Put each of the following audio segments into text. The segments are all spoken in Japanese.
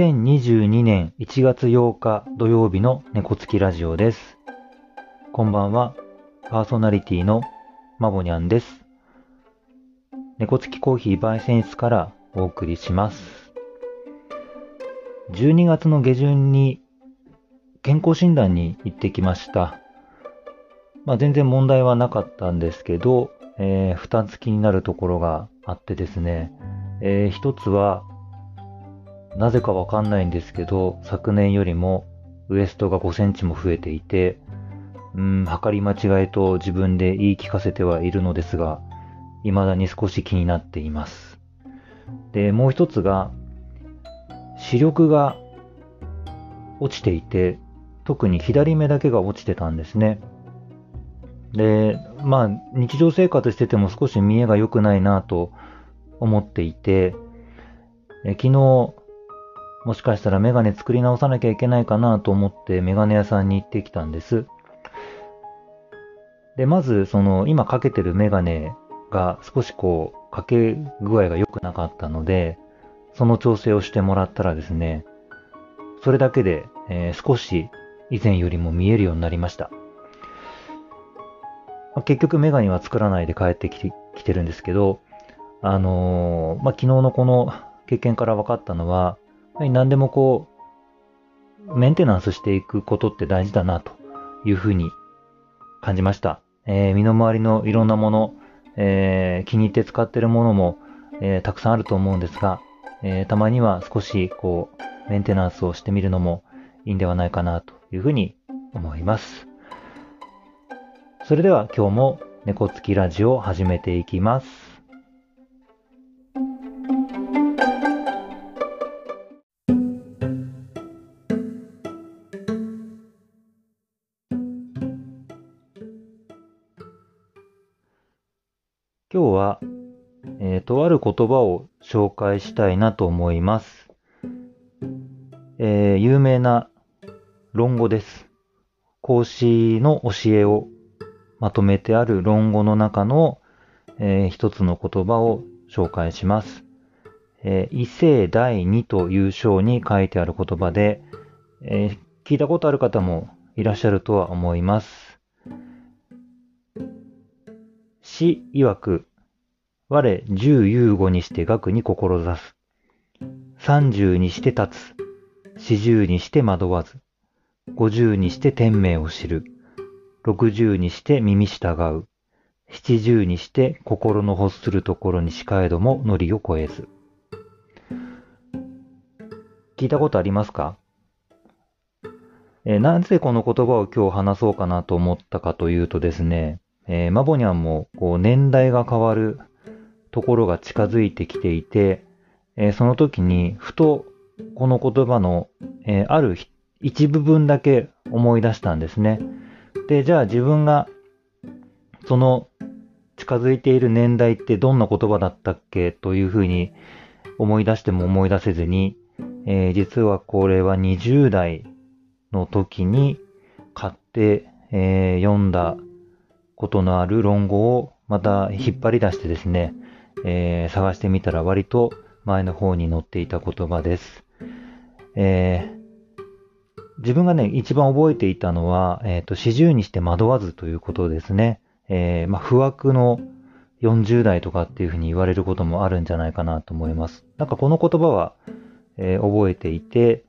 2022年1月8日土曜日の猫つきラジオです。こんばんは、パーソナリティのまぼにゃんです。猫つきコーヒー焙煎室からお送りします。12月の下旬に健康診断に行ってきました。まあ全然問題はなかったんですけど、えー、二つ気になるところがあってですね、えー、一つはなぜかわかんないんですけど、昨年よりもウエストが5センチも増えていて、うん、測り間違いと自分で言い聞かせてはいるのですが、未だに少し気になっています。で、もう一つが、視力が落ちていて、特に左目だけが落ちてたんですね。で、まあ、日常生活してても少し見えが良くないなと思っていて、え昨日、もしかしたらメガネ作り直さなきゃいけないかなと思ってメガネ屋さんに行ってきたんです。で、まず、その、今かけてるメガネが少しこう、かけ具合が良くなかったので、その調整をしてもらったらですね、それだけで、えー少し以前よりも見えるようになりました。まあ結局メガネは作らないで帰ってきてきてるんですけど、あのーまあ、昨日のこの経験から分かったのは、やはり何でもこう、メンテナンスしていくことって大事だなというふうに感じました。えー身の回りのいろんなもの、えー気に入って使ってるものも、えーたくさんあると思うんですが、えたまには少しこう、メンテナンスをしてみるのもいいんではないかなというふうに思います。それでは今日も猫つきラジオを始めていきます。今日は、えーとある言葉を紹介したいなと思います。えー有名な論語です。孔子の教えをまとめてある論語の中の、えー一つの言葉を紹介します。えー異性第二という章に書いてある言葉で、え聞いたことある方もいらっしゃるとは思います。詩曰く、我十有五にして学に志す。三十にして立つ。四十にして惑わず。五十にして天命を知る。六十にして耳従う。七十にして心の欲するところにしかえども乗りを越えず。聞いたことありますか？えなぜこの言葉を今日話そうかなと思ったかというとですね、えーマボニャンもこう年代が変わるところが近づいてきていて、えーその時にふとこの言葉の、えーある一部分だけ思い出したんですね。で、じゃあ自分がその近づいている年代ってどんな言葉だったっけというふうに思い出しても思い出せずに、えー実はこれは20代の時に買って、えー読んだことのある論語をまた引っ張り出してですね、えー探してみたら割と前の方に載っていた言葉です。えー自分がね、一番覚えていたのは、えっ、と、四十にして惑わずということですね。えーまあ、不惑の40代とかっていうふうに言われることもあるんじゃないかなと思います。なんかこの言葉は、えー覚えていて、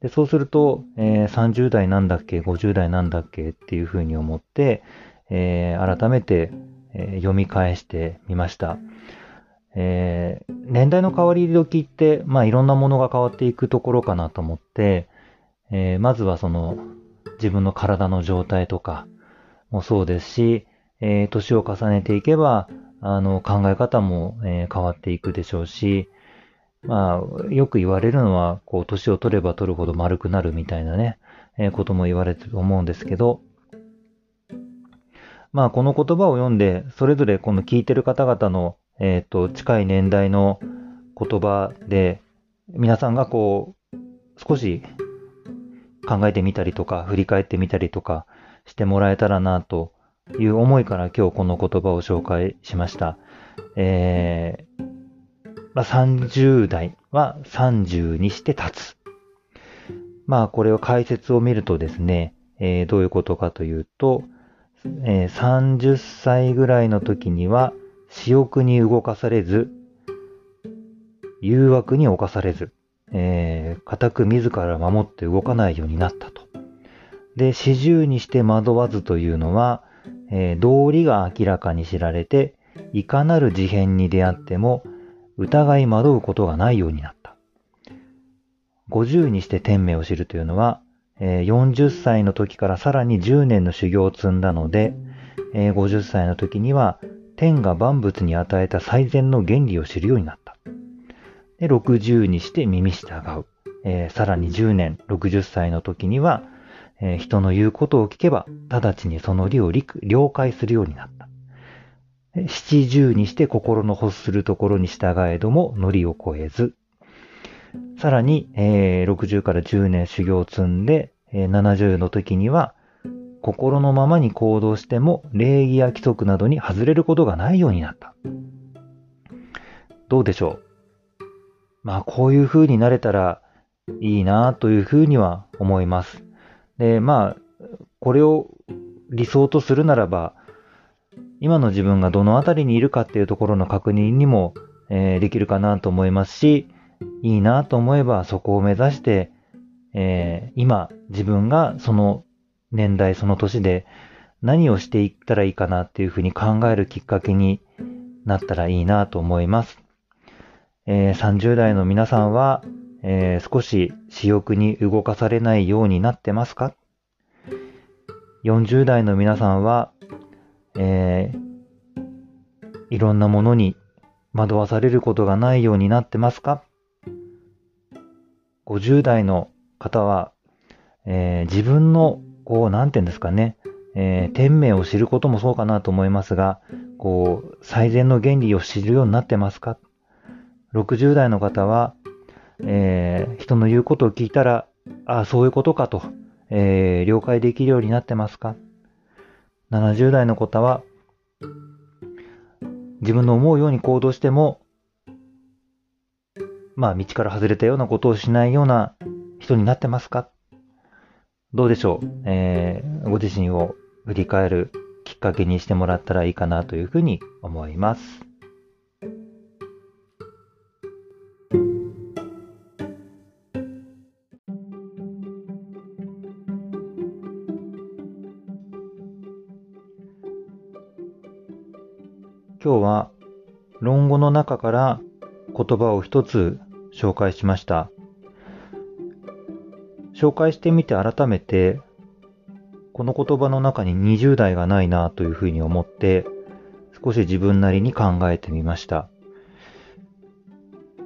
で、そうすると、えー30代なんだっけ、50代なんだっけっていうふうに思って、えー改めて、えー読み返してみました。えー年代の変わり時って、まあいろんなものが変わっていくところかなと思って、えーまずはその自分の体の状態とかもそうですし、えー年を重ねていけば、あの考え方も、え変わっていくでしょうし、まあ、よく言われるのは、こう、年を取れば取るほど丸くなるみたいなね、えことも言われてると思うんですけど、まあ、この言葉を読んで、それぞれこの聞いてる方々の、えっ、と、近い年代の言葉で、皆さんがこう、少し考えてみたりとか、振り返ってみたりとかしてもらえたらな、という思いから今日この言葉を紹介しました。えーまあ、30代、は30にして立つ。まあこれを解説を見るとですね、えー、どういうことかというと、えー、30歳ぐらいの時には私欲に動かされず、誘惑に侵されず、えー、固く自ら守って動かないようになったと。で、四十にして惑わずというのは、えー、道理が明らかに知られて、いかなる事変に出会っても、疑い惑うことがないようになった。50にして天命を知るというのは、えー、40歳の時からさらに10年の修行を積んだので、えー、50歳の時には天が万物に与えた最善の原理を知るようになった。で、60にして耳従う。えー、さらに10年、60歳の時には、えー、人の言うことを聞けば、直ちにその理を了解するようになった。七十にして心の欲するところに従えども、ノリを超えず。さらに、えー、60から10年修行を積んで、えー、70の時には、心のままに行動しても、礼儀や規則などに外れることがないようになった。どうでしょう？まあ、こういう風になれたらいいなという風には思います。で、まあ、これを理想とするならば、今の自分がどのあたりにいるかっていうところの確認にも、えー、できるかなと思いますし、いいなと思えばそこを目指して、えー、今自分がその年代その年で何をしていったらいいかなっていうふうに考えるきっかけになったらいいなと思います。えー、30代の皆さんは、えー、少し私欲に動かされないようになってますか ?40 代の皆さんは、えー、いろんなものに惑わされることがないようになってますか？?50 代の方は、えー、自分の、こう、なんていうんですかね、えー、天命を知ることもそうかなと思いますが、こう、最善の原理を知るようになってますか？60代の方は、えー、人の言うことを聞いたら、ああ、そういうことかと、えー、了解できるようになってますか ?70 代の方は、自分の思うように行動しても、まあ、道から外れたようなことをしないような人になってますか？どうでしょう、えー、ご自身を振り返るきっかけにしてもらったらいいかなというふうに思います。今日は論語の中から言葉を一つ紹介しました。紹介してみて改めて、この言葉の中に20代がないなというふうに思って、少し自分なりに考えてみました。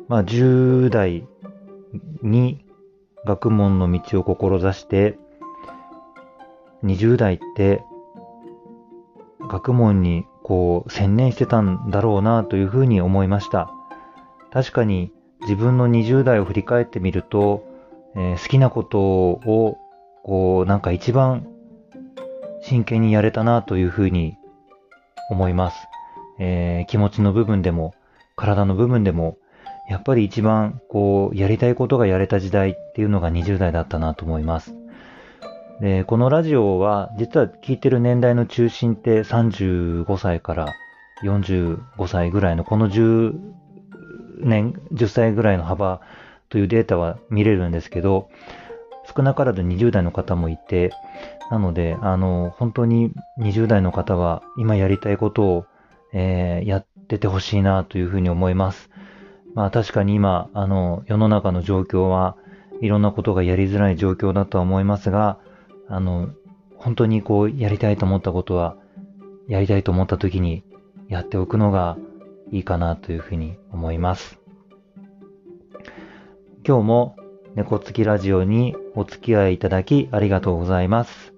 まあ、10代に学問の道を志して、20代って学問にこう専念してたんだろうなというふうに思いました。確かに自分の20代を振り返ってみると、えー、好きなことをこうなんか一番真剣にやれたなというふうに思います。えー、気持ちの部分でも体の部分でもやっぱり一番こうやりたいことがやれた時代っていうのが20代だったなと思います。で、このラジオは、実は聞いてる年代の中心って35歳から45歳ぐらいの、この10年、10歳ぐらいの幅というデータは見れるんですけど、少なからず20代の方もいて、なので、あの、本当に20代の方は今やりたいことを、えー、やっててほしいなというふうに思います。まあ確かに今、あの、世の中の状況はいろんなことがやりづらい状況だとは思いますが、あの、本当にこう、やりたいと思ったことは、やりたいと思った時にやっておくのがいいかなというふうに思います。今日も猫つきラジオにお付き合いいただきありがとうございます。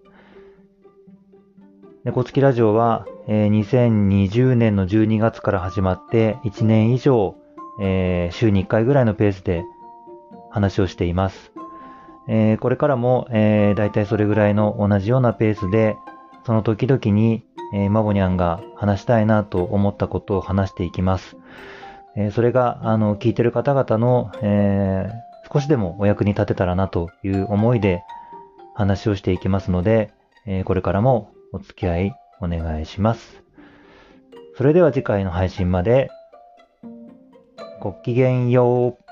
猫つきラジオは、えー、2020年の12月から始まって1年以上、えー、週に1回ぐらいのペースで話をしています。えー、これからも、えー、大体それぐらいの同じようなペースで、その時々に、えー、マボニャンが話したいなと思ったことを話していきます。えー、それが、あの、聞いてる方々の、えー、少しでもお役に立てたらなという思いで話をしていきますので、え、これからもお付き合いお願いします。それでは次回の配信まで、ごきげんよう。